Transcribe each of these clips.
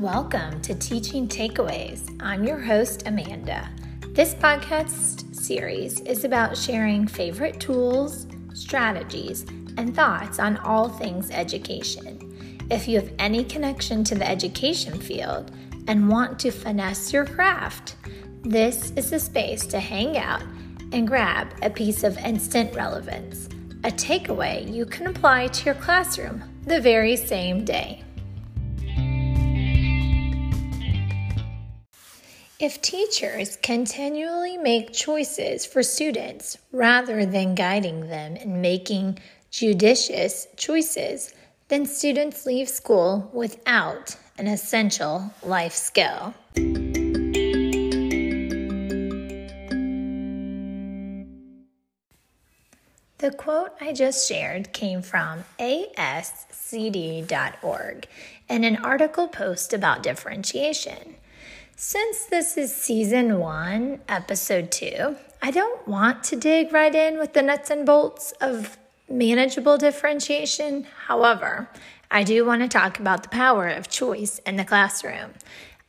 Welcome to Teaching Takeaways. I'm your host, Amanda. This podcast series is about sharing favorite tools, strategies, and thoughts on all things education. If you have any connection to the education field and want to finesse your craft, this is the space to hang out and grab a piece of instant relevance, a takeaway you can apply to your classroom the very same day. If teachers continually make choices for students rather than guiding them in making judicious choices, then students leave school without an essential life skill. The quote I just shared came from ascd.org in an article post about differentiation. Since this is season one, episode two, I don't want to dig right in with the nuts and bolts of manageable differentiation. However, I do want to talk about the power of choice in the classroom.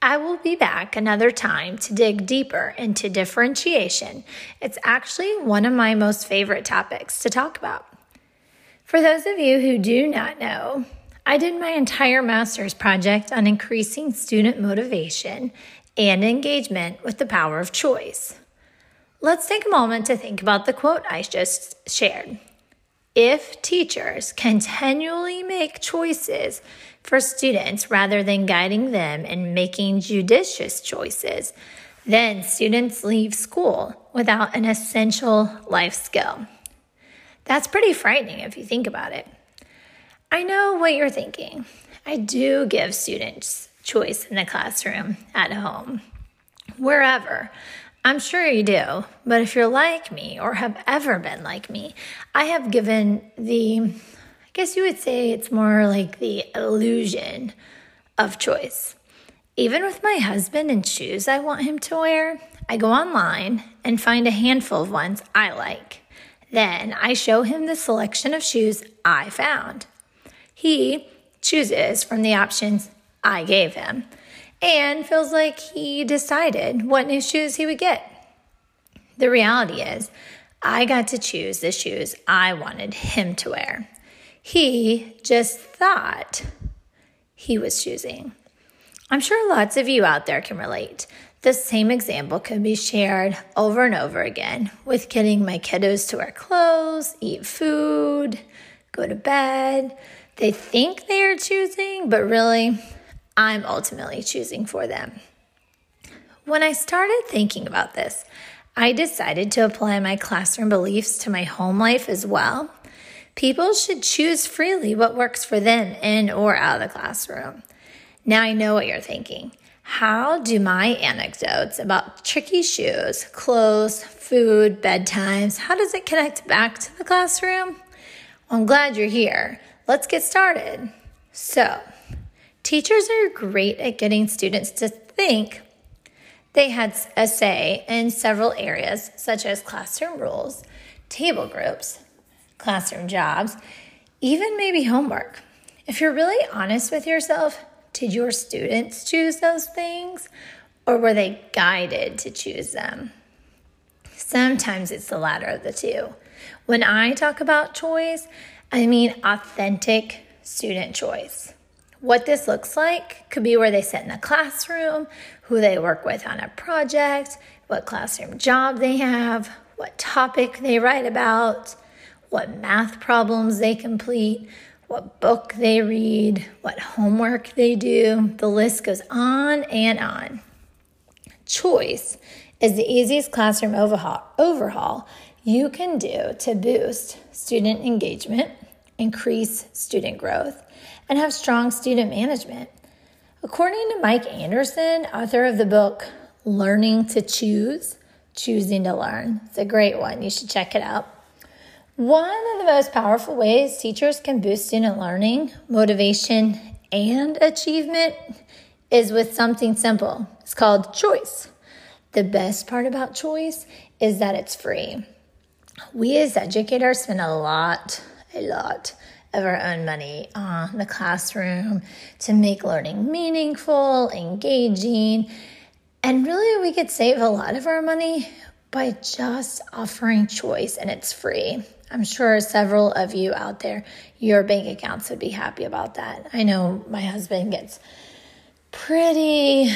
I will be back another time to dig deeper into differentiation. It's actually one of my most favorite topics to talk about. For those of you who do not know, I did my entire master's project on increasing student motivation and engagement with the power of choice. Let's take a moment to think about the quote I just shared. If teachers continually make choices for students rather than guiding them and making judicious choices, then students leave school without an essential life skill. That's pretty frightening if you think about it. I know what you're thinking. I do give students choice in the classroom, at home, wherever. I'm sure you do, but if you're like me or have ever been like me, I have given the, I guess you would say it's more like the illusion of choice. Even with my husband and shoes I want him to wear, I go online and find a handful of ones I like. Then I show him the selection of shoes I found. He chooses from the options I gave him and feels like he decided what new shoes he would get. The reality is, I got to choose the shoes I wanted him to wear. He just thought he was choosing. I'm sure lots of you out there can relate. The same example could be shared over and over again with getting my kiddos to wear clothes, eat food, go to bed. They think they are choosing, but really, I'm ultimately choosing for them. When I started thinking about this, I decided to apply my classroom beliefs to my home life as well. People should choose freely what works for them in or out of the classroom. Now I know what you're thinking. How do my anecdotes about tricky shoes, clothes, food, bedtimes, how does it connect back to the classroom? Well, I'm glad you're here. Let's get started. So, Teachers are great at getting students to think they had a say in several areas, such as classroom rules, table groups, classroom jobs, even maybe homework. If you're really honest with yourself, did your students choose those things or were they guided to choose them? Sometimes it's the latter of the two. When I talk about choice, I mean authentic student choice. What this looks like could be where they sit in the classroom, who they work with on a project, what classroom job they have, what topic they write about, what math problems they complete, what book they read, what homework they do. The list goes on and on. Choice is the easiest classroom overhaul, overhaul you can do to boost student engagement, increase student growth, and have strong student management. According to Mike Anderson, author of the book Learning to Choose, Choosing to Learn, it's a great one. You should check it out. One of the most powerful ways teachers can boost student learning, motivation, and achievement is with something simple. It's called choice. The best part about choice is that it's free. We as educators spend a lot, a lot of our own money on the classroom to make learning meaningful, engaging, and really we could save a lot of our money by just offering choice and it's free. I'm sure several of you out there, your bank accounts would be happy about that. I know my husband gets pretty,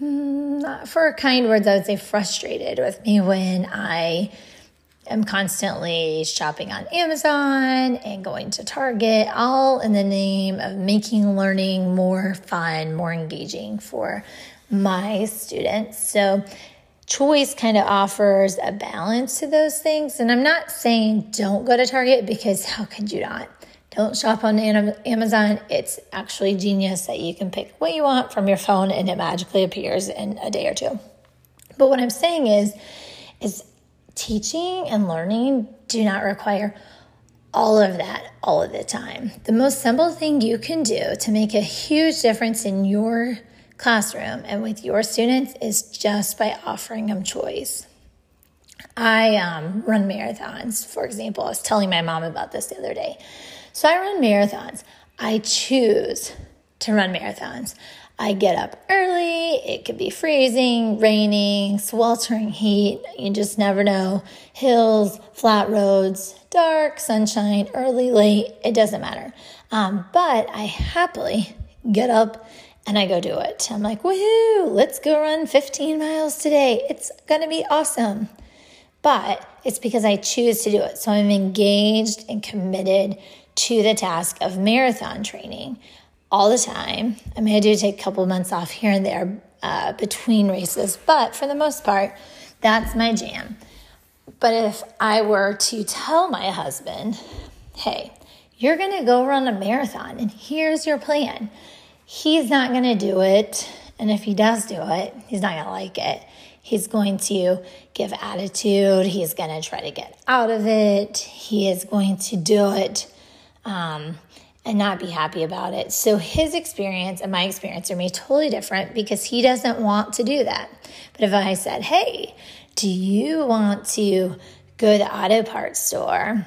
mm, for kind words, I would say frustrated with me when I am constantly shopping on Amazon and going to Target, all in the name of making learning more fun, more engaging for my students. So, choice kind of offers a balance to those things. And I'm not saying don't go to Target because how could you not? Don't shop on Amazon. It's actually genius that you can pick what you want from your phone and it magically appears in a day or two. But what I'm saying is, is teaching and learning do not require all of that all of the time. The most simple thing you can do to make a huge difference in your classroom and with your students is just by offering them choice. I um, run marathons, for example. I was telling my mom about this the other day. So I run marathons. I choose to run marathons. I get up early. It could be freezing, raining, sweltering heat. You just never know. Hills, flat roads, dark, sunshine, early, late. It doesn't matter. Um, but I happily get up and I go do it. I'm like, woohoo, let's go run 15 miles today. It's going to be awesome. But it's because I choose to do it. So I'm engaged and committed to the task of marathon training all the time. I mean, I do take a couple months off here and there uh, between races, but for the most part, that's my jam. But if I were to tell my husband, hey, you're going to go run a marathon and here's your plan, he's not going to do it. And if he does do it, he's not going to like it. He's going to give attitude. He's going to try to get out of it. He is going to do it um, and not be happy about it. So his experience and my experience are made totally different because he doesn't want to do that. But if I said, hey, do you want to go to the auto parts store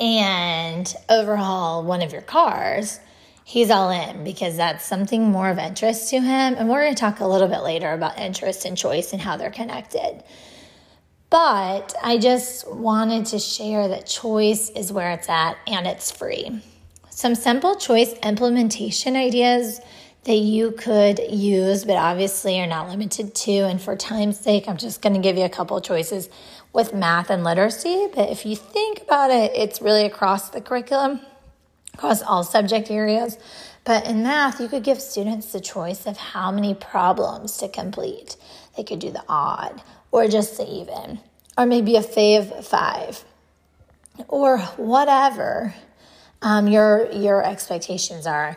and overhaul one of your cars? He's all in because that's something more of interest to him. And we're going to talk a little bit later about interest and choice and how they're connected. But I just wanted to share that choice is where it's at and it's free some simple choice implementation ideas that you could use, but obviously are not limited to. And for time's sake, I'm just going to give you a couple choices with math and literacy. But if you think about it, it's really across the curriculum, across all subject areas. But in math, you could give students the choice of how many problems to complete. They could do the odd or just the even, or maybe a fave five, or whatever um, your your expectations are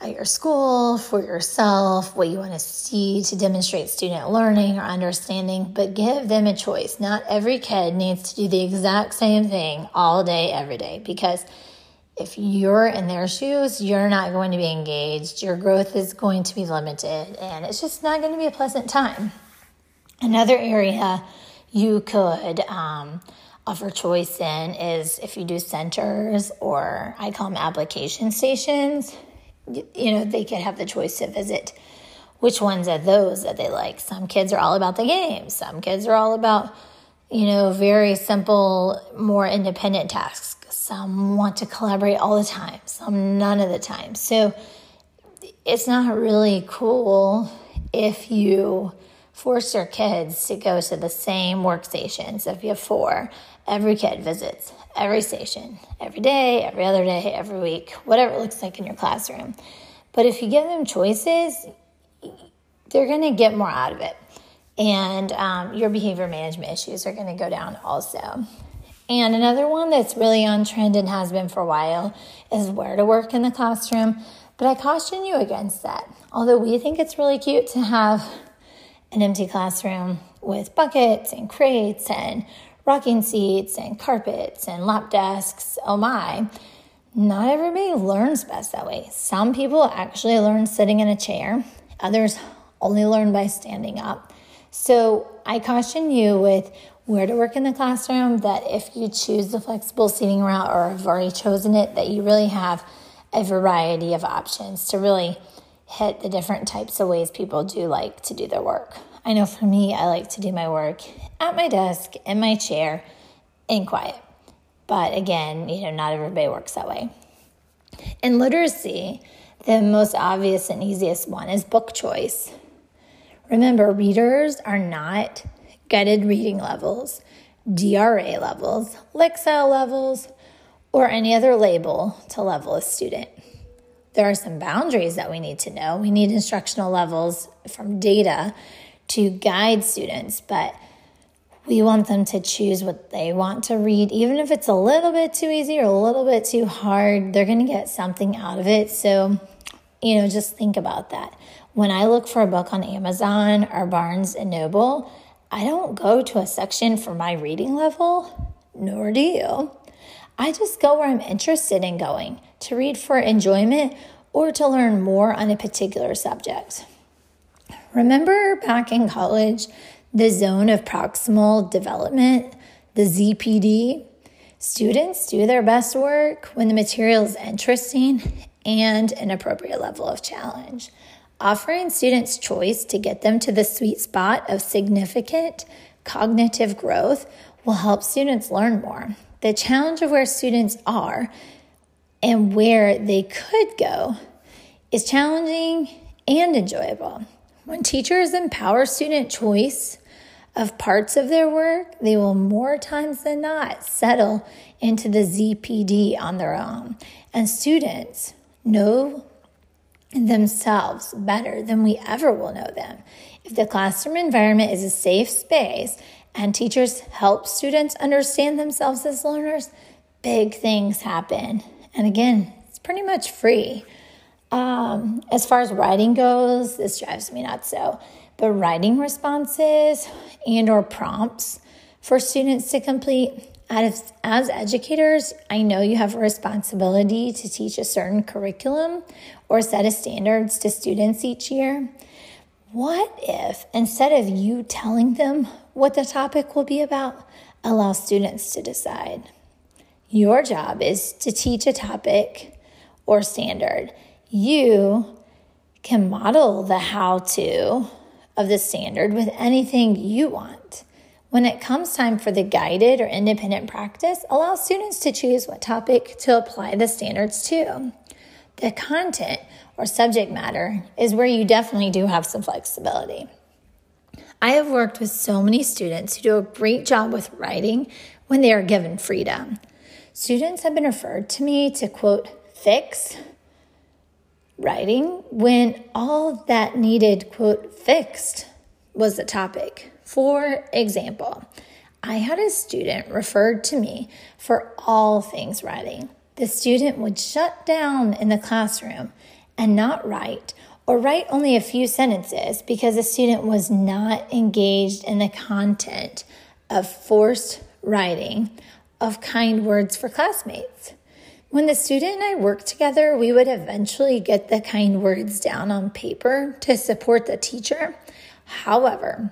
at your school, for yourself, what you want to see to demonstrate student learning or understanding, but give them a choice. Not every kid needs to do the exact same thing all day, every day, because if you're in their shoes, you're not going to be engaged. Your growth is going to be limited, and it's just not going to be a pleasant time. Another area you could um, offer choice in is if you do centers or I call them application stations, you know, they could have the choice to visit which ones are those that they like. Some kids are all about the game, some kids are all about, you know, very simple, more independent tasks. Some want to collaborate all the time, some none of the time. So it's not really cool if you force your kids to go to the same workstations. If you have four, every kid visits every station, every day, every other day, every week, whatever it looks like in your classroom. But if you give them choices, they're going to get more out of it. And um, your behavior management issues are going to go down also. And another one that's really on trend and has been for a while is where to work in the classroom. But I caution you against that. Although we think it's really cute to have an empty classroom with buckets and crates and rocking seats and carpets and lap desks. Oh my. Not everybody learns best that way. Some people actually learn sitting in a chair, others only learn by standing up. So I caution you with where to work in the classroom that if you choose the flexible seating route or have already chosen it, that you really have a variety of options to really hit the different types of ways people do like to do their work. I know for me, I like to do my work at my desk, in my chair, in quiet. But again, you know, not everybody works that way. In literacy, the most obvious and easiest one is book choice. Remember, readers are not guided reading levels, DRA levels, Lexile levels, or any other label to level a student. There are some boundaries that we need to know. We need instructional levels from data to guide students, but we want them to choose what they want to read, even if it's a little bit too easy or a little bit too hard, they're going to get something out of it. So, you know, just think about that. When I look for a book on Amazon or Barnes and Noble, I don't go to a section for my reading level, nor do you. I just go where I'm interested in going to read for enjoyment or to learn more on a particular subject. Remember back in college, the zone of proximal development, the ZPD? Students do their best work when the material is interesting and an appropriate level of challenge. Offering students choice to get them to the sweet spot of significant cognitive growth will help students learn more. The challenge of where students are and where they could go is challenging and enjoyable. When teachers empower student choice of parts of their work, they will more times than not settle into the ZPD on their own. And students know themselves better than we ever will know them. If the classroom environment is a safe space and teachers help students understand themselves as learners, big things happen. And again, it's pretty much free. Um, as far as writing goes, this drives me nuts. So, but writing responses and or prompts for students to complete. As, as educators, I know you have a responsibility to teach a certain curriculum or set of standards to students each year. What if instead of you telling them what the topic will be about, allow students to decide? Your job is to teach a topic or standard you can model the how to of the standard with anything you want. When it comes time for the guided or independent practice, allow students to choose what topic to apply the standards to. The content or subject matter is where you definitely do have some flexibility. I have worked with so many students who do a great job with writing when they are given freedom. Students have been referred to me to quote, fix writing when all that needed, quote, fixed was the topic. For example, I had a student referred to me for all things writing. The student would shut down in the classroom and not write, or write only a few sentences because the student was not engaged in the content of forced writing of kind words for classmates. When the student and I worked together, we would eventually get the kind words down on paper to support the teacher. However,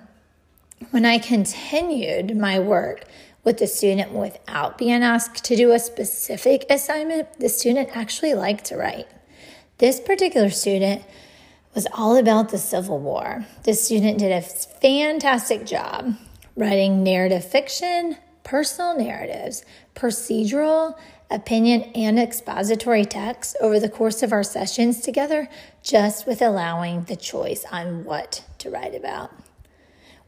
when I continued my work with the student without being asked to do a specific assignment, the student actually liked to write. This particular student was all about the Civil War. The student did a fantastic job writing narrative fiction, personal narratives, procedural, opinion, and expository text over the course of our sessions together, just with allowing the choice on what to write about.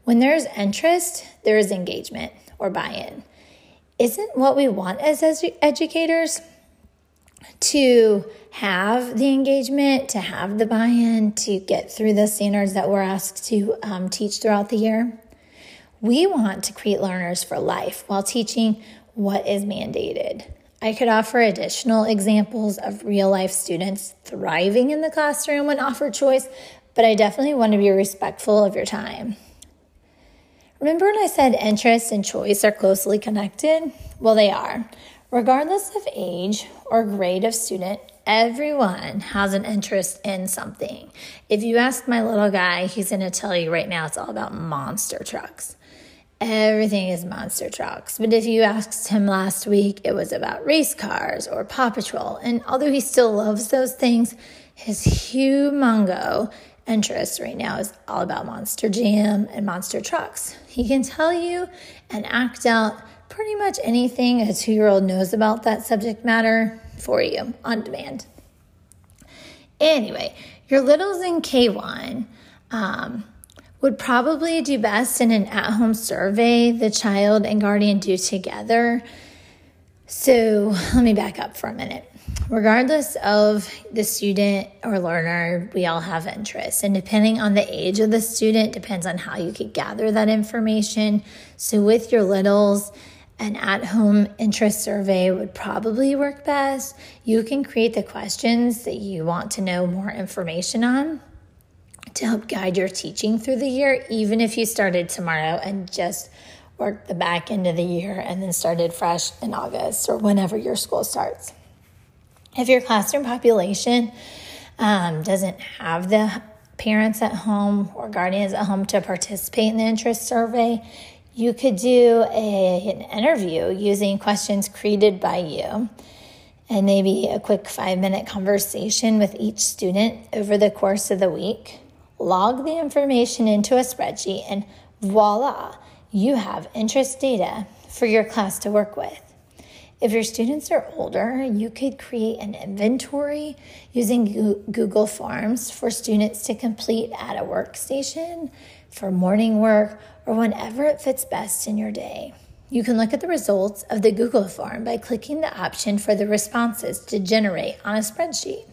When there's interest, there is engagement or buy in. Isn't what we want as edu- educators to have the engagement, to have the buy in, to get through the standards that we're asked to um, teach throughout the year? We want to create learners for life while teaching what is mandated. I could offer additional examples of real life students thriving in the classroom when offered choice, but I definitely want to be respectful of your time. Remember when I said interest and choice are closely connected? Well, they are. Regardless of age or grade of student, Everyone has an interest in something. If you ask my little guy, he's going to tell you right now it's all about monster trucks. Everything is monster trucks. But if you asked him last week, it was about race cars or Paw Patrol. And although he still loves those things, his humongo interest right now is all about Monster Jam and monster trucks. He can tell you and act out pretty much anything a two year old knows about that subject matter for you on demand. Anyway, your littles in K1 um, would probably do best in an at home survey the child and guardian do together. So let me back up for a minute regardless of the student or learner, we all have interests. And depending on the age of the student, depends on how you could gather that information. So, with your littles, an at home interest survey would probably work best. You can create the questions that you want to know more information on to help guide your teaching through the year, even if you started tomorrow and just worked the back end of the year and then started fresh in August or whenever your school starts. If your classroom population um, doesn't have the parents at home or guardians at home to participate in the interest survey, you could do a, an interview using questions created by you and maybe a quick five minute conversation with each student over the course of the week. Log the information into a spreadsheet, and voila, you have interest data for your class to work with. If your students are older, you could create an inventory using Google Forms for students to complete at a workstation, for morning work, or whenever it fits best in your day. You can look at the results of the Google form by clicking the option for the responses to generate on a spreadsheet.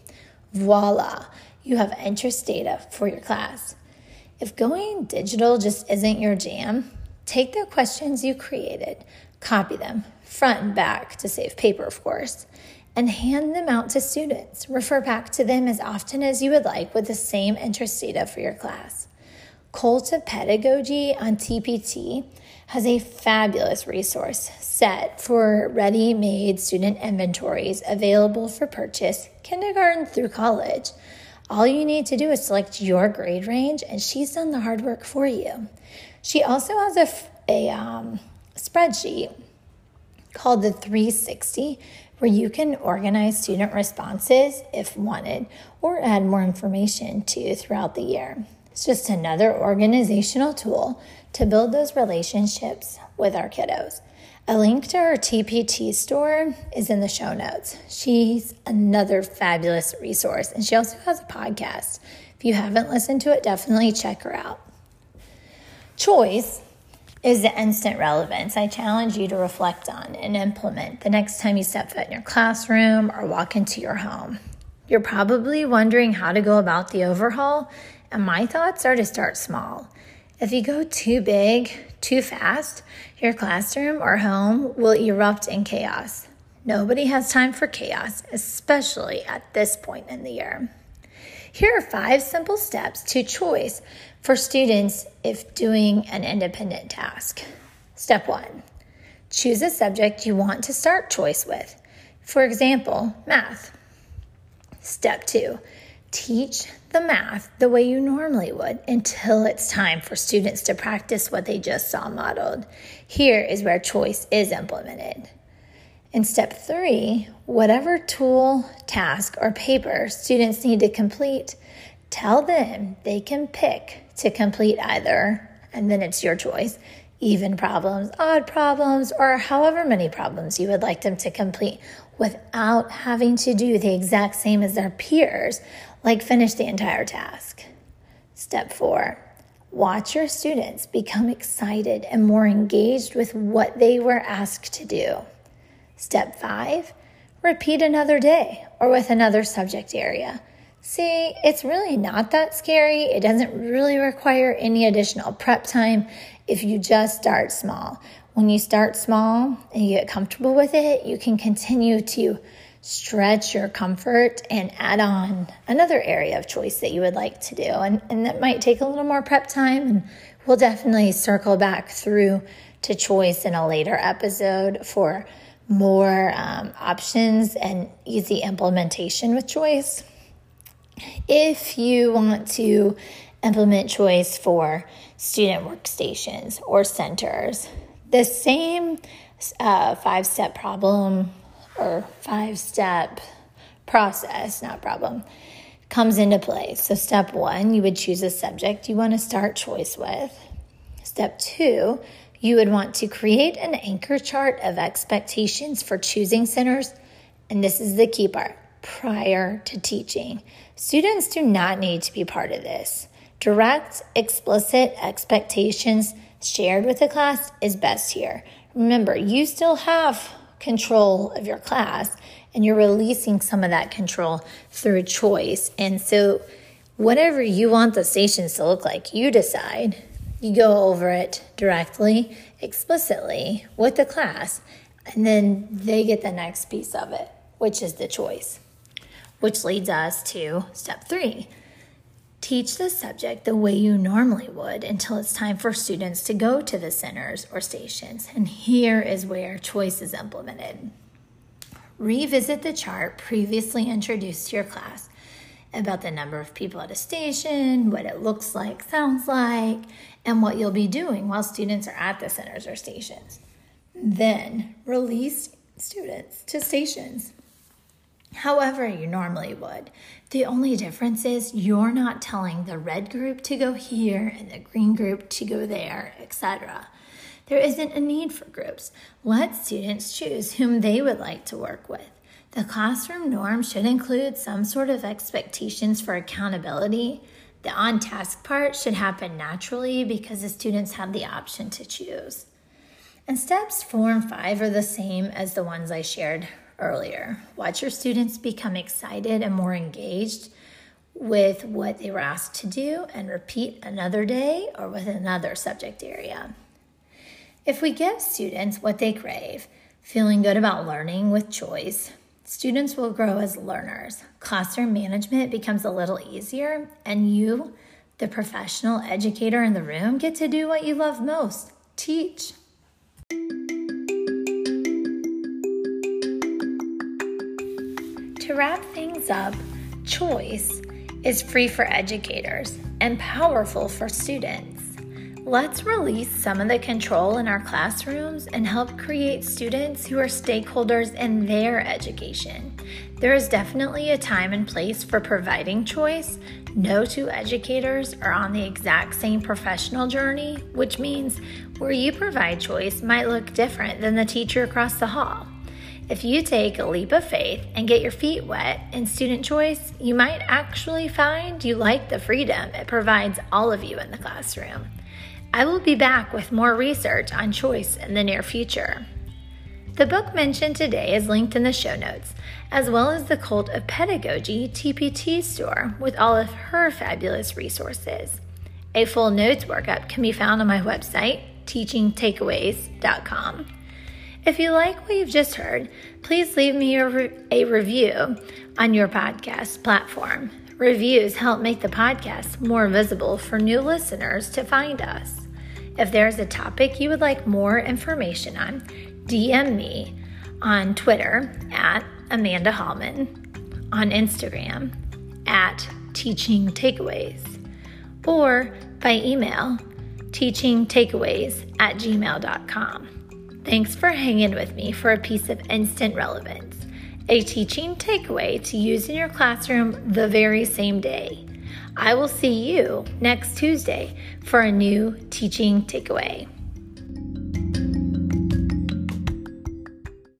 Voila, you have interest data for your class. If going digital just isn't your jam, take the questions you created, copy them, front and back to save paper, of course, and hand them out to students. Refer back to them as often as you would like with the same interest data for your class. Cult of Pedagogy on TPT has a fabulous resource set for ready made student inventories available for purchase kindergarten through college. All you need to do is select your grade range, and she's done the hard work for you. She also has a, a um, spreadsheet called the 360, where you can organize student responses if wanted or add more information to throughout the year. It's just another organizational tool to build those relationships with our kiddos. A link to her TPT store is in the show notes. She's another fabulous resource, and she also has a podcast. If you haven't listened to it, definitely check her out. Choice is the instant relevance I challenge you to reflect on and implement the next time you step foot in your classroom or walk into your home. You're probably wondering how to go about the overhaul, and my thoughts are to start small. If you go too big, too fast, your classroom or home will erupt in chaos. Nobody has time for chaos, especially at this point in the year. Here are five simple steps to choice for students if doing an independent task. Step one choose a subject you want to start choice with. For example, math. Step two teach the math the way you normally would until it's time for students to practice what they just saw modeled. Here is where choice is implemented. In step three, whatever tool, task, or paper students need to complete, tell them they can pick to complete either, and then it's your choice even problems, odd problems, or however many problems you would like them to complete without having to do the exact same as their peers, like finish the entire task. Step four, watch your students become excited and more engaged with what they were asked to do. Step five, repeat another day or with another subject area. See, it's really not that scary. It doesn't really require any additional prep time if you just start small. When you start small and you get comfortable with it, you can continue to stretch your comfort and add on another area of choice that you would like to do. And, and that might take a little more prep time, and we'll definitely circle back through to choice in a later episode for more um, options and easy implementation with choice. If you want to implement choice for student workstations or centers, the same uh, five step problem or five step process, not problem, comes into play. So, step one, you would choose a subject you want to start choice with. Step two, you would want to create an anchor chart of expectations for choosing centers. And this is the key part prior to teaching. Students do not need to be part of this. Direct, explicit expectations shared with the class is best here. Remember, you still have control of your class and you're releasing some of that control through choice. And so, whatever you want the stations to look like, you decide. You go over it directly, explicitly with the class, and then they get the next piece of it, which is the choice. Which leads us to step three Teach the subject the way you normally would until it's time for students to go to the centers or stations. And here is where choice is implemented. Revisit the chart previously introduced to your class about the number of people at a station, what it looks like, sounds like, and what you'll be doing while students are at the centers or stations. Then release students to stations however you normally would. The only difference is you're not telling the red group to go here and the green group to go there, etc. There isn't a need for groups. Let students choose whom they would like to work with. The classroom norm should include some sort of expectations for accountability. The on task part should happen naturally because the students have the option to choose. And steps four and five are the same as the ones I shared earlier. Watch your students become excited and more engaged with what they were asked to do and repeat another day or with another subject area. If we give students what they crave, feeling good about learning with choice, students will grow as learners. Classroom management becomes a little easier, and you, the professional educator in the room, get to do what you love most teach. To wrap things up, choice is free for educators and powerful for students. Let's release some of the control in our classrooms and help create students who are stakeholders in their education. There is definitely a time and place for providing choice. No two educators are on the exact same professional journey, which means where you provide choice might look different than the teacher across the hall. If you take a leap of faith and get your feet wet in student choice, you might actually find you like the freedom it provides all of you in the classroom. I will be back with more research on choice in the near future. The book mentioned today is linked in the show notes, as well as the Cult of Pedagogy TPT store with all of her fabulous resources. A full notes workup can be found on my website, teachingtakeaways.com. If you like what you've just heard, please leave me a, re- a review on your podcast platform. Reviews help make the podcast more visible for new listeners to find us. If there's a topic you would like more information on, DM me on Twitter at Amanda Hallman, on Instagram at Teaching Takeaways, or by email teachingtakeaways at gmail.com. Thanks for hanging with me for a piece of instant relevance, a teaching takeaway to use in your classroom the very same day. I will see you next Tuesday for a new teaching takeaway.